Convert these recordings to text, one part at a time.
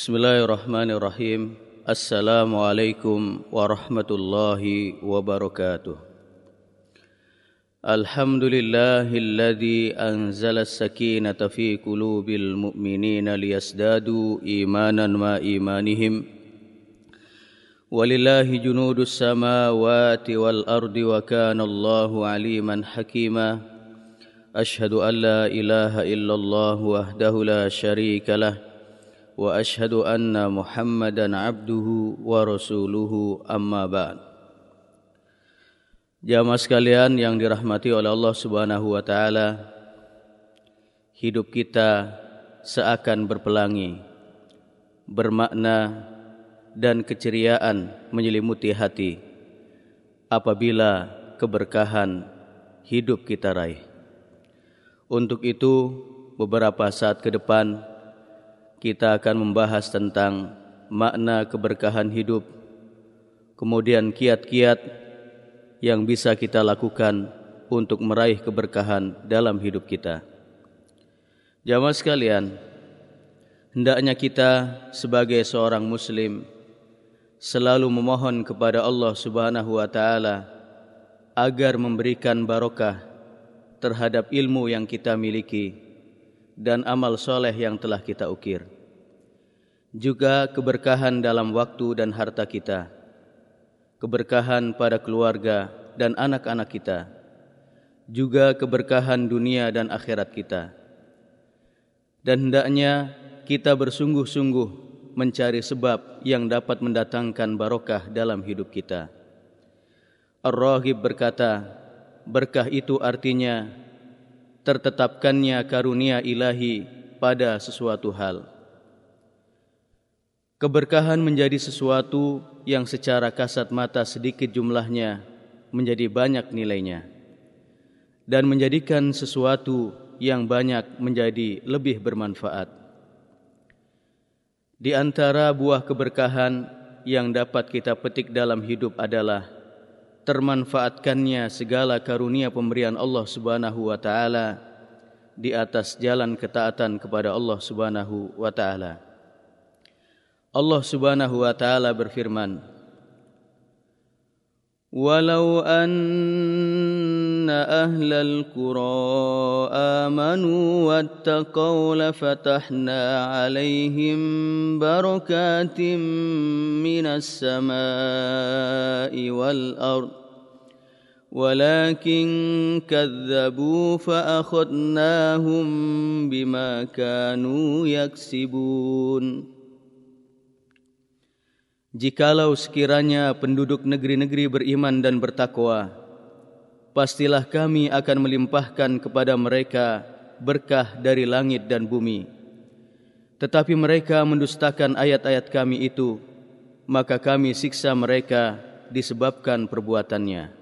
Bismillahirrahmanirrahim. Assalamualaikum warahmatullahi wabarakatuh. Alhamdulillahilladzi anzala as-sakinata fi qulubil mu'minina liyazdadu imanan ma imanihim. Walillahi junudus samawati wal ardi wa kana Allahu aliman hakima. Ashhadu an la ilaha illallah wahdahu la syarika lahu واشهد ان محمدا عبده ورسوله اما بعد Jamaah sekalian yang dirahmati oleh Allah Subhanahu wa taala hidup kita seakan berpelangi bermakna dan keceriaan menyelimuti hati apabila keberkahan hidup kita raih untuk itu beberapa saat ke depan kita akan membahas tentang makna keberkahan hidup, kemudian kiat-kiat yang bisa kita lakukan untuk meraih keberkahan dalam hidup kita. Jamaah sekalian, hendaknya kita sebagai seorang muslim selalu memohon kepada Allah Subhanahu wa taala agar memberikan barokah terhadap ilmu yang kita miliki dan amal soleh yang telah kita ukir. Juga keberkahan dalam waktu dan harta kita. Keberkahan pada keluarga dan anak-anak kita. Juga keberkahan dunia dan akhirat kita. Dan hendaknya kita bersungguh-sungguh mencari sebab yang dapat mendatangkan barokah dalam hidup kita. Ar-Rahib berkata, berkah itu artinya tertetapkannya karunia ilahi pada sesuatu hal. Keberkahan menjadi sesuatu yang secara kasat mata sedikit jumlahnya menjadi banyak nilainya dan menjadikan sesuatu yang banyak menjadi lebih bermanfaat. Di antara buah keberkahan yang dapat kita petik dalam hidup adalah termanfaatkannya segala karunia pemberian Allah Subhanahu wa taala di atas jalan ketaatan kepada Allah Subhanahu wa taala. Allah Subhanahu wa taala berfirman, "Walau anna ahlal qura amanu wattaqaw lafatahna 'alaihim barakatim minas samaa'i wal ardh ولكن كذبوا فأخذناهم بما كانوا يكسبون Jikalau sekiranya penduduk negeri-negeri beriman dan bertakwa, pastilah kami akan melimpahkan kepada mereka berkah dari langit dan bumi. Tetapi mereka mendustakan ayat-ayat kami itu, maka kami siksa mereka disebabkan perbuatannya.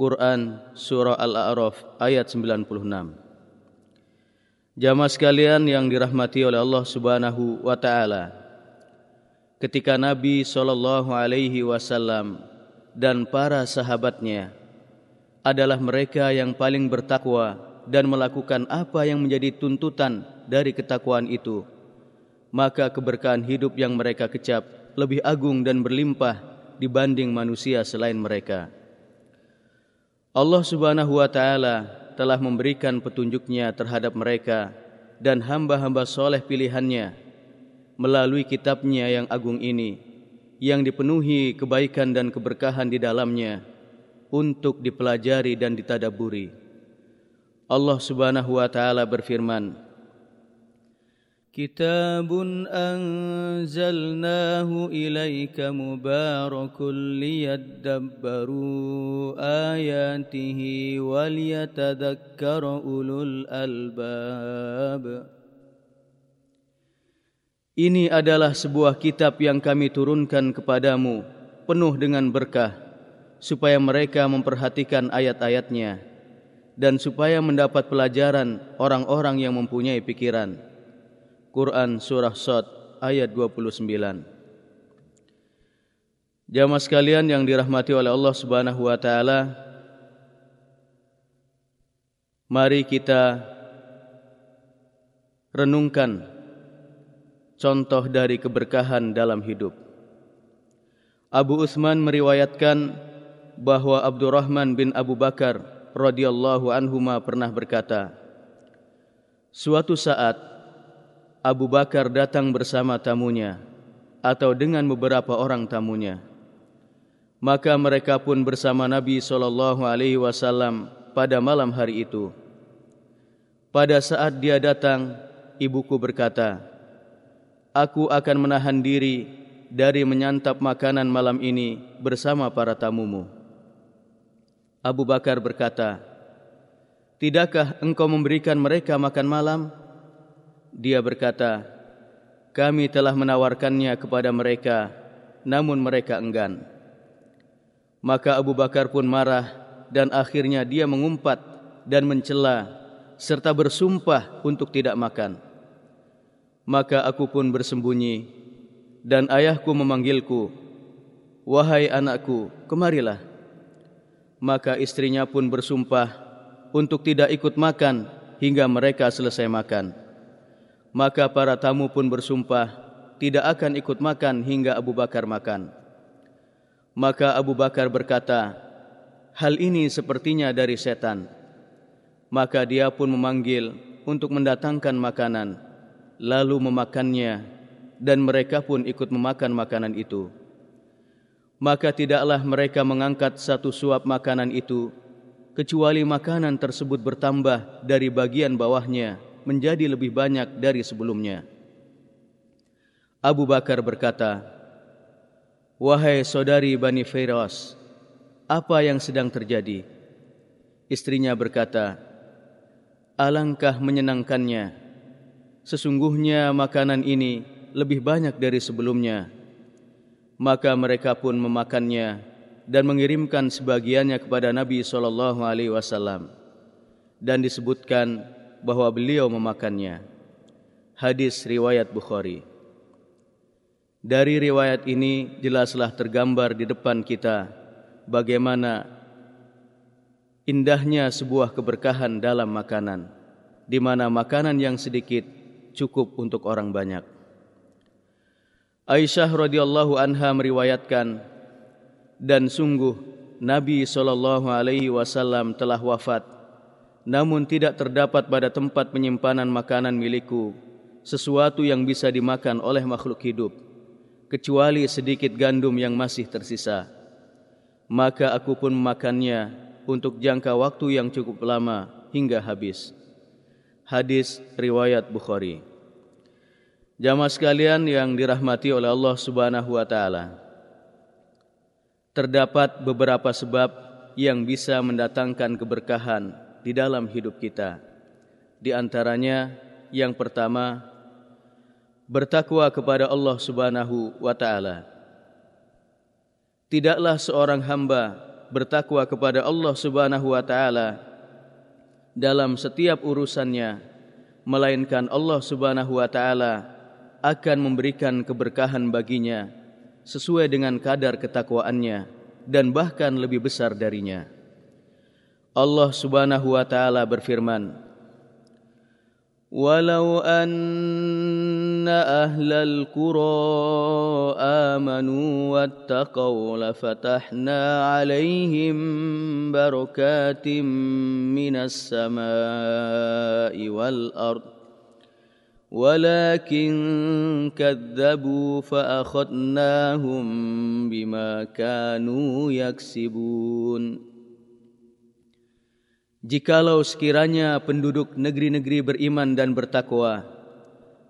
Quran Surah Al-A'raf ayat 96 Jamaah sekalian yang dirahmati oleh Allah Subhanahu wa taala. Ketika Nabi sallallahu alaihi wasallam dan para sahabatnya adalah mereka yang paling bertakwa dan melakukan apa yang menjadi tuntutan dari ketakwaan itu, maka keberkahan hidup yang mereka kecap lebih agung dan berlimpah dibanding manusia selain mereka. Allah Subhanahu wa taala telah memberikan petunjuknya terhadap mereka dan hamba-hamba soleh pilihannya melalui kitabnya yang agung ini yang dipenuhi kebaikan dan keberkahan di dalamnya untuk dipelajari dan ditadaburi. Allah Subhanahu wa taala berfirman, كتاب أنزلناه إليك مبارك ليدبروا آياته وليتذكر أولو الألباب ini adalah sebuah kitab yang kami turunkan kepadamu penuh dengan berkah supaya mereka memperhatikan ayat-ayatnya dan supaya mendapat pelajaran orang-orang yang mempunyai pikiran. Quran Surah Sot ayat 29 Jamaah sekalian yang dirahmati oleh Allah Subhanahu wa taala Mari kita renungkan contoh dari keberkahan dalam hidup. Abu Uthman meriwayatkan bahwa Abdurrahman bin Abu Bakar radhiyallahu anhu pernah berkata, Suatu saat Abu Bakar datang bersama tamunya atau dengan beberapa orang tamunya. Maka mereka pun bersama Nabi sallallahu alaihi wasallam pada malam hari itu. Pada saat dia datang, ibuku berkata, "Aku akan menahan diri dari menyantap makanan malam ini bersama para tamumu. Abu Bakar berkata, Tidakkah engkau memberikan mereka makan malam? Dia berkata, Kami telah menawarkannya kepada mereka, namun mereka enggan. Maka Abu Bakar pun marah dan akhirnya dia mengumpat dan mencela serta bersumpah untuk tidak makan. Maka aku pun bersembunyi dan ayahku memanggilku, Wahai anakku, kemarilah. Maka istrinya pun bersumpah untuk tidak ikut makan hingga mereka selesai makan. Maka para tamu pun bersumpah tidak akan ikut makan hingga Abu Bakar makan. Maka Abu Bakar berkata, Hal ini sepertinya dari setan. Maka dia pun memanggil untuk mendatangkan makanan, lalu memakannya dan mereka pun ikut memakan makanan itu. Maka tidaklah mereka mengangkat satu suap makanan itu, kecuali makanan tersebut bertambah dari bagian bawahnya menjadi lebih banyak dari sebelumnya. Abu Bakar berkata, Wahai saudari Bani Firas, apa yang sedang terjadi? Istrinya berkata, Alangkah menyenangkannya. Sesungguhnya makanan ini lebih banyak dari sebelumnya. Maka mereka pun memakannya dan mengirimkan sebagiannya kepada Nabi sallallahu alaihi wasallam dan disebutkan bahwa beliau memakannya. Hadis riwayat Bukhari. Dari riwayat ini jelaslah tergambar di depan kita bagaimana indahnya sebuah keberkahan dalam makanan di mana makanan yang sedikit cukup untuk orang banyak. Aisyah radhiyallahu anha meriwayatkan dan sungguh Nabi sallallahu alaihi wasallam telah wafat. Namun tidak terdapat pada tempat penyimpanan makanan milikku sesuatu yang bisa dimakan oleh makhluk hidup kecuali sedikit gandum yang masih tersisa. Maka aku pun memakannya untuk jangka waktu yang cukup lama hingga habis hadis riwayat Bukhari Jamaah sekalian yang dirahmati oleh Allah Subhanahu wa taala. Terdapat beberapa sebab yang bisa mendatangkan keberkahan di dalam hidup kita. Di antaranya yang pertama bertakwa kepada Allah Subhanahu wa taala. Tidaklah seorang hamba bertakwa kepada Allah Subhanahu wa taala dalam setiap urusannya melainkan Allah Subhanahu wa taala akan memberikan keberkahan baginya sesuai dengan kadar ketakwaannya dan bahkan lebih besar darinya. Allah Subhanahu wa taala berfirman, "Walau anna أهل القرى امنوا واتقوا لفتحنا عليهم بركات من السماء والارض ولكن كذبوا فاخذناهم بما كانوا يكسبون Jikalau sekiranya penduduk negeri-negeri beriman dan bertakwa,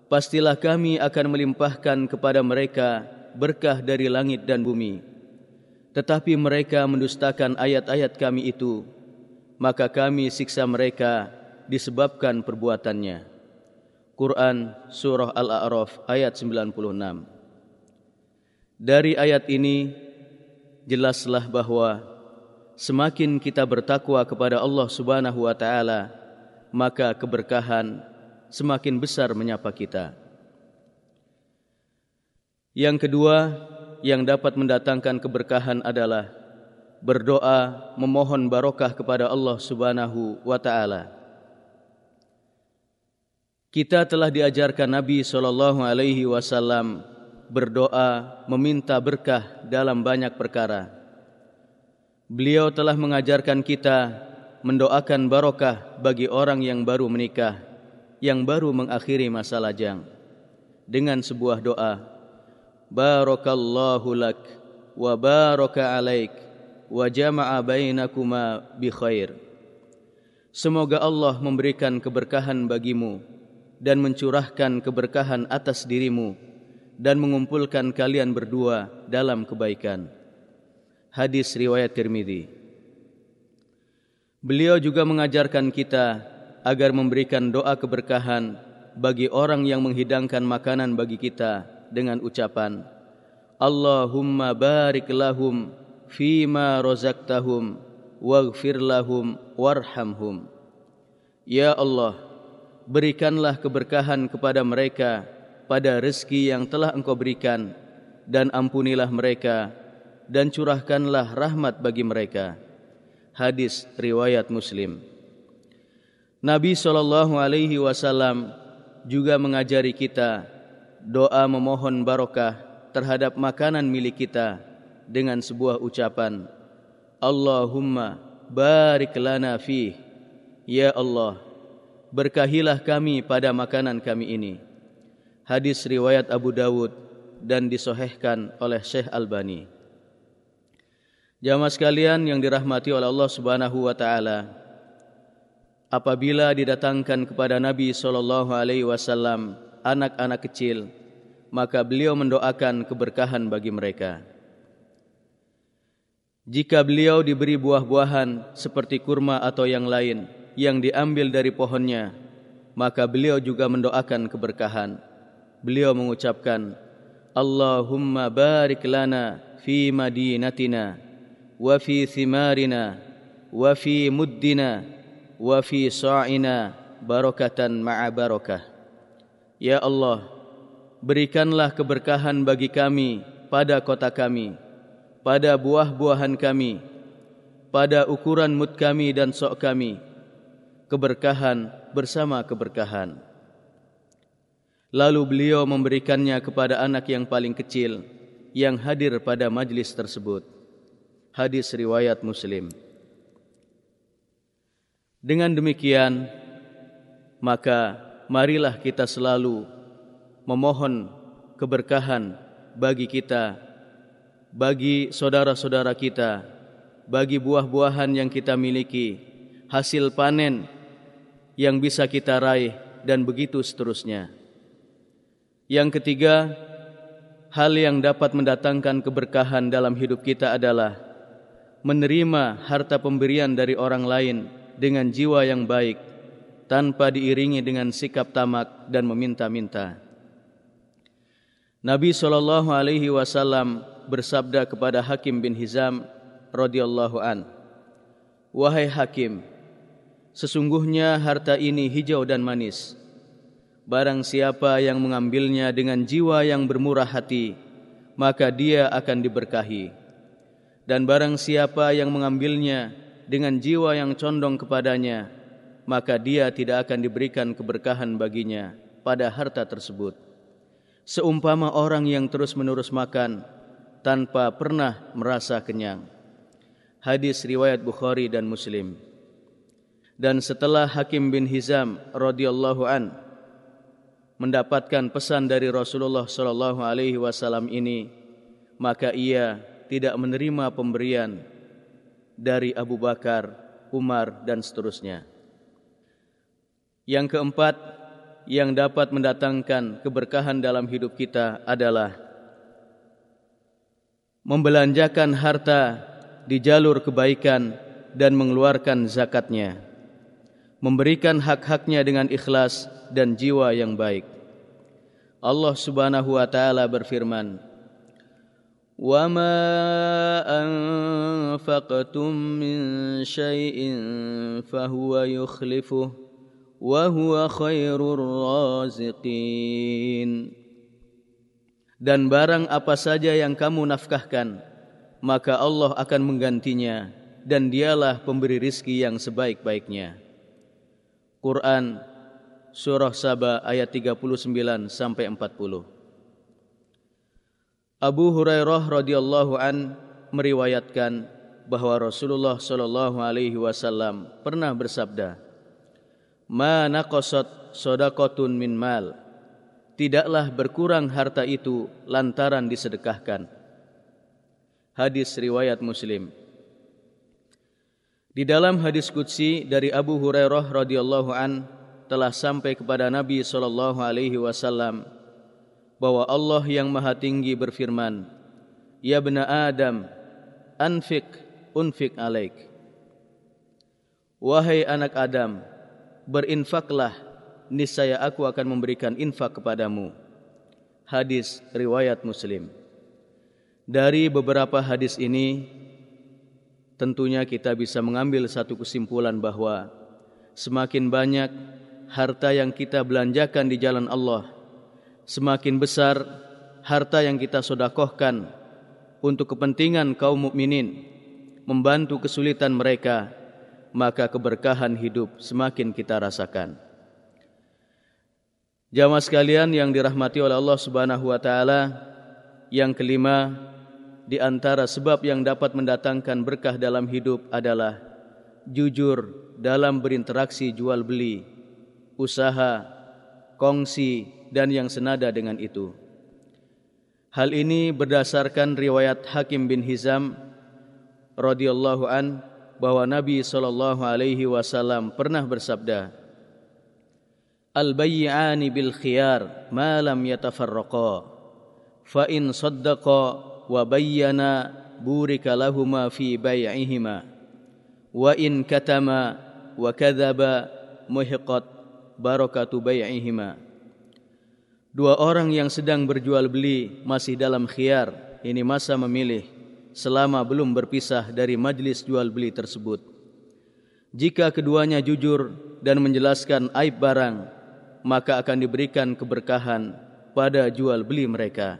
pastilah kami akan melimpahkan kepada mereka berkah dari langit dan bumi. Tetapi mereka mendustakan ayat-ayat kami itu, maka kami siksa mereka disebabkan perbuatannya. Quran Surah Al-A'raf ayat 96 Dari ayat ini jelaslah bahwa semakin kita bertakwa kepada Allah Subhanahu wa taala maka keberkahan semakin besar menyapa kita. Yang kedua yang dapat mendatangkan keberkahan adalah berdoa memohon barokah kepada Allah Subhanahu wa taala. Kita telah diajarkan Nabi sallallahu alaihi wasallam berdoa meminta berkah dalam banyak perkara. Beliau telah mengajarkan kita mendoakan barokah bagi orang yang baru menikah, yang baru mengakhiri masa lajang dengan sebuah doa. Barakallahu lak wa baraka alaik wa jama'a bainakuma bi khair. Semoga Allah memberikan keberkahan bagimu dan mencurahkan keberkahan atas dirimu dan mengumpulkan kalian berdua dalam kebaikan. Hadis riwayat Tirmizi. Beliau juga mengajarkan kita agar memberikan doa keberkahan bagi orang yang menghidangkan makanan bagi kita dengan ucapan Allahumma barik lahum fima razaqtahum waghfir lahum warhamhum Ya Allah berikanlah keberkahan kepada mereka pada rezeki yang telah engkau berikan dan ampunilah mereka dan curahkanlah rahmat bagi mereka. Hadis riwayat Muslim. Nabi sallallahu alaihi wasallam juga mengajari kita doa memohon barokah terhadap makanan milik kita dengan sebuah ucapan Allahumma barik lana fih ya Allah berkahilah kami pada makanan kami ini. Hadis riwayat Abu Dawud dan disohhkan oleh Syekh Albani. Jamaah sekalian yang dirahmati oleh Allah Subhanahu wa taala, apabila didatangkan kepada Nabi sallallahu alaihi wasallam anak-anak kecil, maka beliau mendoakan keberkahan bagi mereka. Jika beliau diberi buah-buahan seperti kurma atau yang lain, yang diambil dari pohonnya maka beliau juga mendoakan keberkahan beliau mengucapkan Allahumma barik lana fi madinatina wa fi thimarina wa fi muddina wa fi sa'ina barakatan ma'a barakah ya Allah berikanlah keberkahan bagi kami pada kota kami pada buah-buahan kami pada ukuran mud kami dan sok kami keberkahan bersama keberkahan. Lalu beliau memberikannya kepada anak yang paling kecil yang hadir pada majlis tersebut. Hadis riwayat Muslim. Dengan demikian, maka marilah kita selalu memohon keberkahan bagi kita, bagi saudara-saudara kita, bagi buah-buahan yang kita miliki, hasil panen yang bisa kita raih dan begitu seterusnya. Yang ketiga, hal yang dapat mendatangkan keberkahan dalam hidup kita adalah menerima harta pemberian dari orang lain dengan jiwa yang baik tanpa diiringi dengan sikap tamak dan meminta-minta. Nabi sallallahu alaihi wasallam bersabda kepada Hakim bin Hizam radhiyallahu an, "Wahai Hakim, Sesungguhnya harta ini hijau dan manis. Barang siapa yang mengambilnya dengan jiwa yang bermurah hati, maka dia akan diberkahi. Dan barang siapa yang mengambilnya dengan jiwa yang condong kepadanya, maka dia tidak akan diberikan keberkahan baginya pada harta tersebut. Seumpama orang yang terus-menerus makan tanpa pernah merasa kenyang. Hadis riwayat Bukhari dan Muslim dan setelah Hakim bin Hizam radhiyallahu an mendapatkan pesan dari Rasulullah sallallahu alaihi wasallam ini maka ia tidak menerima pemberian dari Abu Bakar, Umar dan seterusnya. Yang keempat yang dapat mendatangkan keberkahan dalam hidup kita adalah membelanjakan harta di jalur kebaikan dan mengeluarkan zakatnya memberikan hak-haknya dengan ikhlas dan jiwa yang baik. Allah Subhanahu wa taala berfirman, "Wa ma anfaqtum min shay'in fa huwa yukhlifuh wa huwa khairur raziqin." Dan barang apa saja yang kamu nafkahkan, maka Allah akan menggantinya dan dialah pemberi rizki yang sebaik-baiknya. Quran surah Saba ayat 39 sampai 40. Abu Hurairah radhiyallahu an meriwayatkan bahwa Rasulullah sallallahu alaihi wasallam pernah bersabda, "Ma naqasat shadaqatun min mal." Tidaklah berkurang harta itu lantaran disedekahkan. Hadis riwayat Muslim. Di dalam hadis qudsi dari Abu Hurairah radhiyallahu an telah sampai kepada Nabi sallallahu alaihi wasallam bahwa Allah yang Maha Tinggi berfirman, "Ya bena Adam, anfik unfik alaik." Wahai anak Adam, berinfaklah niscaya aku akan memberikan infak kepadamu. Hadis riwayat Muslim. Dari beberapa hadis ini tentunya kita bisa mengambil satu kesimpulan bahwa semakin banyak harta yang kita belanjakan di jalan Allah, semakin besar harta yang kita sodakohkan untuk kepentingan kaum mukminin, membantu kesulitan mereka, maka keberkahan hidup semakin kita rasakan. Jamaah sekalian yang dirahmati oleh Allah Subhanahu wa taala, yang kelima di antara sebab yang dapat mendatangkan berkah dalam hidup adalah jujur dalam berinteraksi jual beli, usaha, kongsi dan yang senada dengan itu. Hal ini berdasarkan riwayat Hakim bin Hizam radhiyallahu an bahwa Nabi sallallahu alaihi wasallam pernah bersabda Al-bay'ani bil khiyar ma lam yatafarraqa fa in saddaqa wa bayyana burika lahuma fi bay'ihima wa in katama wa kadzaba muhiqat barakatu bay'ihima. Dua orang yang sedang berjual beli masih dalam khiyar ini masa memilih selama belum berpisah dari majlis jual beli tersebut. Jika keduanya jujur dan menjelaskan aib barang maka akan diberikan keberkahan pada jual beli mereka.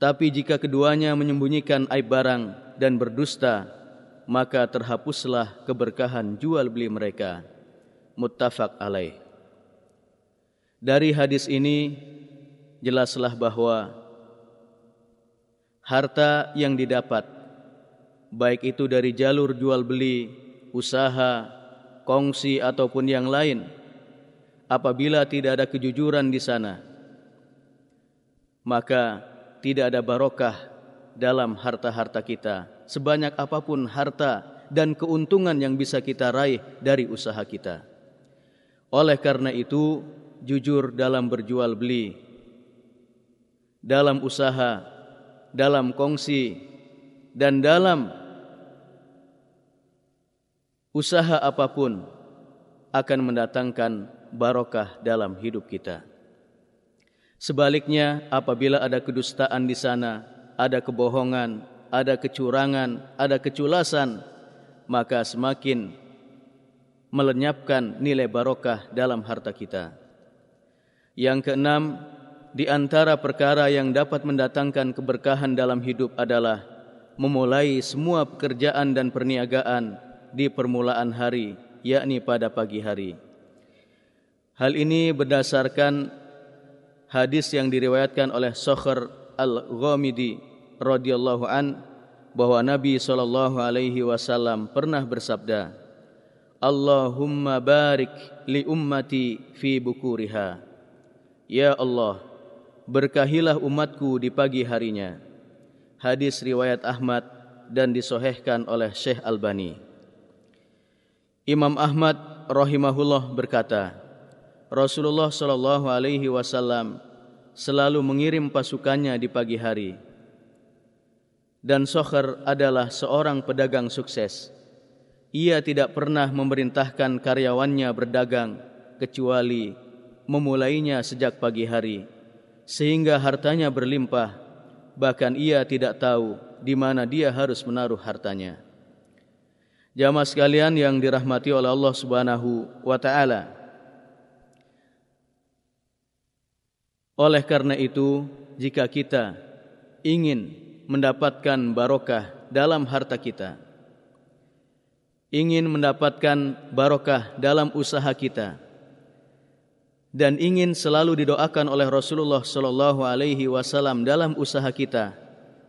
Tapi jika keduanya menyembunyikan aib barang dan berdusta, maka terhapuslah keberkahan jual beli mereka. Muttafaq alaih. Dari hadis ini jelaslah bahwa harta yang didapat baik itu dari jalur jual beli, usaha, kongsi ataupun yang lain apabila tidak ada kejujuran di sana maka tidak ada barokah dalam harta-harta kita sebanyak apa pun harta dan keuntungan yang bisa kita raih dari usaha kita oleh karena itu jujur dalam berjual beli dalam usaha dalam kongsi dan dalam usaha apapun akan mendatangkan barokah dalam hidup kita. Sebaliknya, apabila ada kedustaan di sana, ada kebohongan, ada kecurangan, ada keculasan, maka semakin melenyapkan nilai barokah dalam harta kita. Yang keenam, di antara perkara yang dapat mendatangkan keberkahan dalam hidup adalah memulai semua pekerjaan dan perniagaan di permulaan hari, yakni pada pagi hari. Hal ini berdasarkan hadis yang diriwayatkan oleh Sokher Al-Ghamidi radhiyallahu an bahwa Nabi sallallahu alaihi wasallam pernah bersabda Allahumma barik li ummati fi bukuriha Ya Allah berkahilah umatku di pagi harinya Hadis riwayat Ahmad dan disohehkan oleh Syekh Albani Imam Ahmad rahimahullah berkata Rasulullah sallallahu alaihi wasallam selalu mengirim pasukannya di pagi hari. Dan Sokher adalah seorang pedagang sukses. Ia tidak pernah memerintahkan karyawannya berdagang kecuali memulainya sejak pagi hari sehingga hartanya berlimpah bahkan ia tidak tahu di mana dia harus menaruh hartanya. Jamaah sekalian yang dirahmati oleh Allah Subhanahu wa taala, Oleh karena itu, jika kita ingin mendapatkan barokah dalam harta kita, ingin mendapatkan barokah dalam usaha kita, dan ingin selalu didoakan oleh Rasulullah sallallahu alaihi wasallam dalam usaha kita,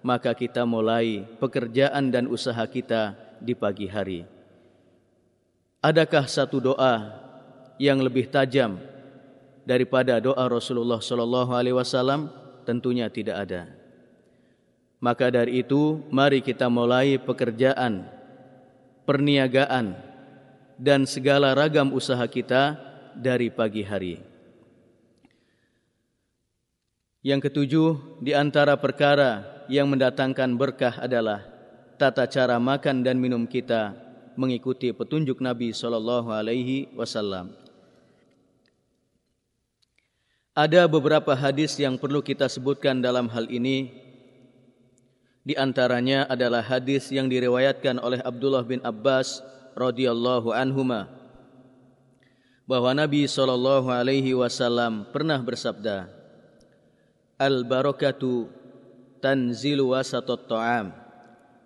maka kita mulai pekerjaan dan usaha kita di pagi hari. Adakah satu doa yang lebih tajam daripada doa Rasulullah sallallahu alaihi wasallam? Tentunya tidak ada. Maka dari itu, mari kita mulai pekerjaan, perniagaan dan segala ragam usaha kita dari pagi hari. Yang ketujuh, di antara perkara yang mendatangkan berkah adalah tata cara makan dan minum kita mengikuti petunjuk Nabi sallallahu alaihi wasallam. Ada beberapa hadis yang perlu kita sebutkan dalam hal ini. Di antaranya adalah hadis yang diriwayatkan oleh Abdullah bin Abbas radhiyallahu anhuma bahwa Nabi sallallahu alaihi wasallam pernah bersabda, al barakatu tanzilu wasatot ta'am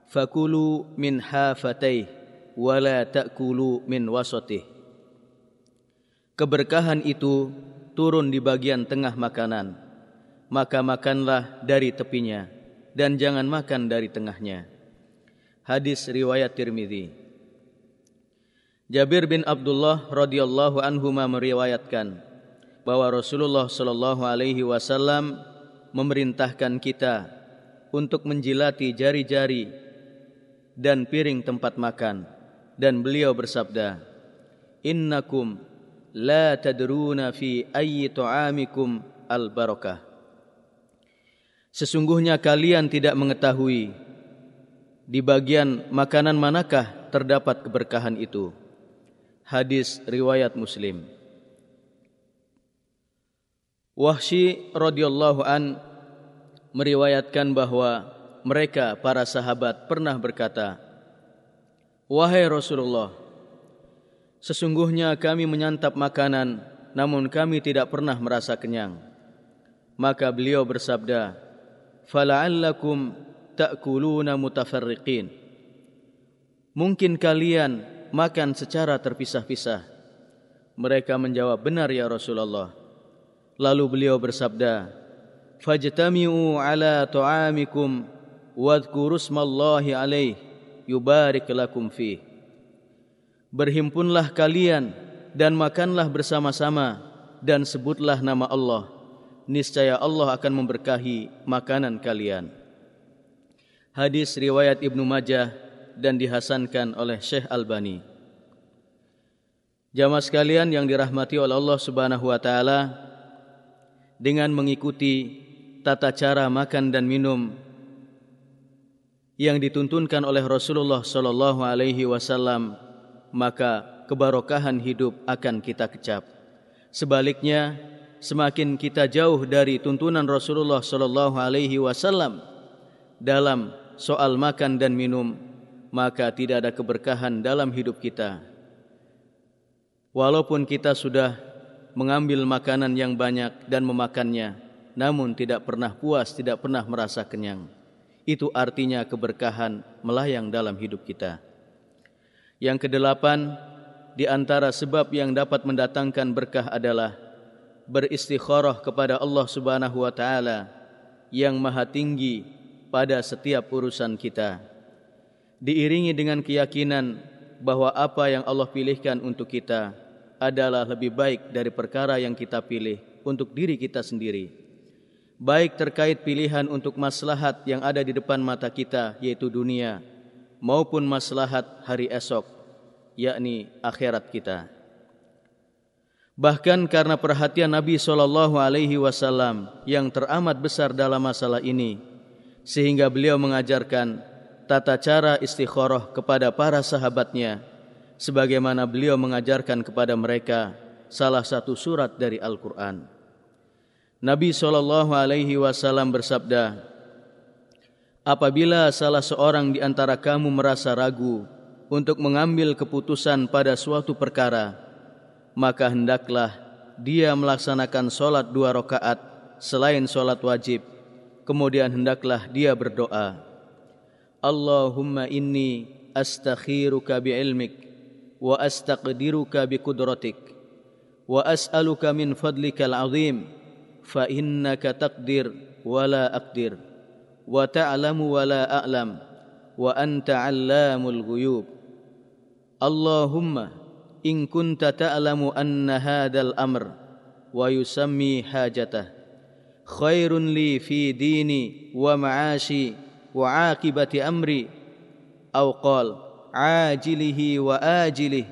fakulu min hafatih wala ta'kulu min wasatih. Keberkahan itu turun di bagian tengah makanan maka makanlah dari tepinya dan jangan makan dari tengahnya. Hadis riwayat Tirmizi. Jabir bin Abdullah radhiyallahu anhu meriwayatkan bahwa Rasulullah sallallahu alaihi wasallam memerintahkan kita untuk menjilati jari-jari dan piring tempat makan. Dan beliau bersabda innakum la tadruna fi ayyi ta'amikum al barakah sesungguhnya kalian tidak mengetahui di bagian makanan manakah terdapat keberkahan itu hadis riwayat muslim Wahsy radhiyallahu an meriwayatkan bahwa mereka para sahabat pernah berkata, "Wahai Rasulullah, sesungguhnya kami menyantap makanan namun kami tidak pernah merasa kenyang." Maka beliau bersabda, "Fala'allakum ta'kuluna mutafarriqin." Mungkin kalian makan secara terpisah-pisah. Mereka menjawab, "Benar ya Rasulullah." Lalu beliau bersabda, "Fajtami'u ala ta'amikum wadhkuru smallahi alaih yubarik lakum fi." Berhimpunlah kalian dan makanlah bersama-sama dan sebutlah nama Allah. Niscaya Allah akan memberkahi makanan kalian. Hadis riwayat Ibnu Majah dan dihasankan oleh Syekh Albani. Jamaah sekalian yang dirahmati oleh Allah Subhanahu wa taala, dengan mengikuti tata cara makan dan minum yang dituntunkan oleh Rasulullah sallallahu alaihi wasallam maka kebarokahan hidup akan kita kecap sebaliknya semakin kita jauh dari tuntunan Rasulullah sallallahu alaihi wasallam dalam soal makan dan minum maka tidak ada keberkahan dalam hidup kita. Walaupun kita sudah mengambil makanan yang banyak dan memakannya namun tidak pernah puas tidak pernah merasa kenyang. Itu artinya keberkahan melayang dalam hidup kita. Yang kedelapan di antara sebab yang dapat mendatangkan berkah adalah beristikharah kepada Allah Subhanahu wa taala yang maha tinggi pada setiap urusan kita diiringi dengan keyakinan bahwa apa yang Allah pilihkan untuk kita adalah lebih baik dari perkara yang kita pilih untuk diri kita sendiri. Baik terkait pilihan untuk maslahat yang ada di depan mata kita yaitu dunia maupun maslahat hari esok yakni akhirat kita. Bahkan karena perhatian Nabi sallallahu alaihi wasallam yang teramat besar dalam masalah ini sehingga beliau mengajarkan tata cara istikharah kepada para sahabatnya sebagaimana beliau mengajarkan kepada mereka salah satu surat dari Al-Quran. Nabi SAW bersabda, Apabila salah seorang di antara kamu merasa ragu untuk mengambil keputusan pada suatu perkara, maka hendaklah dia melaksanakan solat dua rakaat selain solat wajib. Kemudian hendaklah dia berdoa. Allahumma inni astakhiruka bi ilmik wa astaqdiruka bi kudratik wa as'aluka min fadlika al-azim fa innaka taqdir wa la aqdir wa ta'lamu wa la a'lam wa anta allamul ghuyub Allahumma إن كنت تعلم أن هذا الأمر ويسمي حاجته. خير لي في ديني ومعاشي وعاقبة أمري. أو قال عاجله وآجله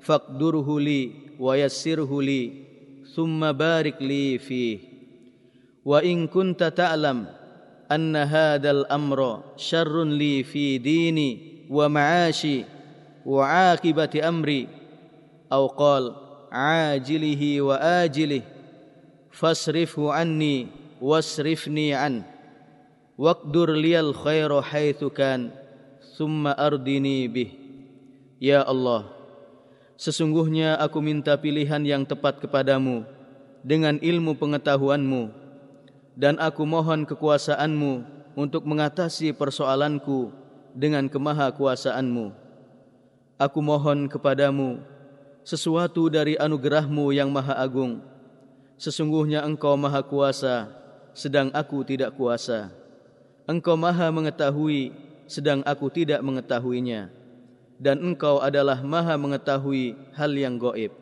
فاقدره لي ويسره لي ثم بارك لي فيه. وإن كنت تعلم أن هذا الأمر شر لي في ديني ومعاشي وعاقبة أمري او قال عاجله واجله فاصرفه عني واصرفني عنه واقدر لي الخير حيث كان ثم اردني به يا الله Sesungguhnya aku minta pilihan yang tepat kepadamu dengan ilmu pengetahuanmu dan aku mohon kekuasaanmu untuk mengatasi persoalanku dengan kemahakuasaanmu. Aku mohon kepadamu sesuatu dari anugerahmu yang maha agung. Sesungguhnya engkau maha kuasa sedang aku tidak kuasa. Engkau maha mengetahui sedang aku tidak mengetahuinya dan engkau adalah maha mengetahui hal yang goib.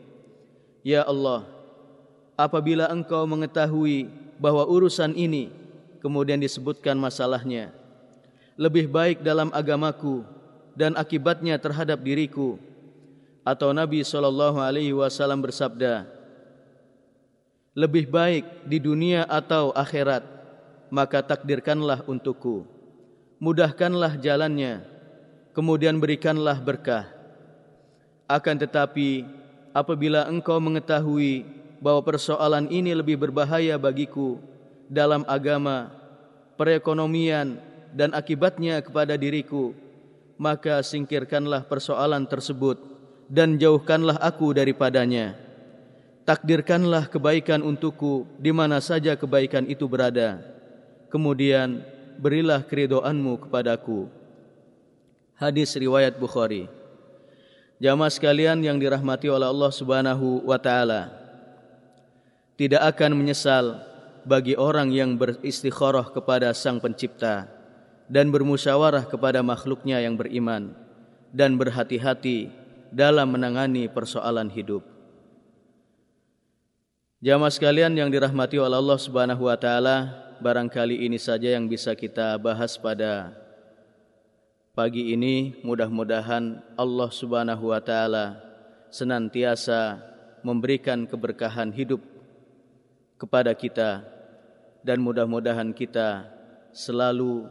Ya Allah, apabila engkau mengetahui bahwa urusan ini kemudian disebutkan masalahnya, lebih baik dalam agamaku dan akibatnya terhadap diriku, atau Nabi SAW bersabda, lebih baik di dunia atau akhirat, maka takdirkanlah untukku, mudahkanlah jalannya, kemudian berikanlah berkah. Akan tetapi, apabila engkau mengetahui bahwa persoalan ini lebih berbahaya bagiku dalam agama, perekonomian, dan akibatnya kepada diriku, maka singkirkanlah persoalan tersebut dan jauhkanlah aku daripadanya. Takdirkanlah kebaikan untukku di mana saja kebaikan itu berada. Kemudian berilah keridoanmu kepadaku. Hadis riwayat Bukhari. Jamaah sekalian yang dirahmati oleh Allah Subhanahu wa taala. Tidak akan menyesal bagi orang yang beristikharah kepada Sang Pencipta dan bermusyawarah kepada makhluknya yang beriman dan berhati-hati dalam menangani persoalan hidup. Jamaah sekalian yang dirahmati oleh Allah Subhanahu wa taala, barangkali ini saja yang bisa kita bahas pada pagi ini mudah-mudahan Allah Subhanahu wa taala senantiasa memberikan keberkahan hidup kepada kita dan mudah-mudahan kita selalu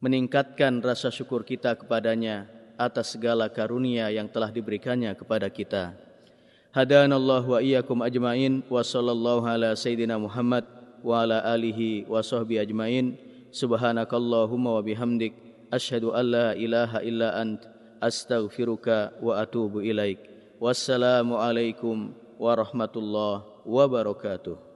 meningkatkan rasa syukur kita kepadanya atas segala karunia yang telah diberikannya kepada kita. Hadanallah wa iyyakum ajmain wa sallallahu ala sayidina Muhammad wa ala alihi wa sahbihi ajmain. Subhanakallahumma wa bihamdik asyhadu an la ilaha illa ant astaghfiruka wa atubu ilaik. Wassalamu alaikum warahmatullahi wabarakatuh.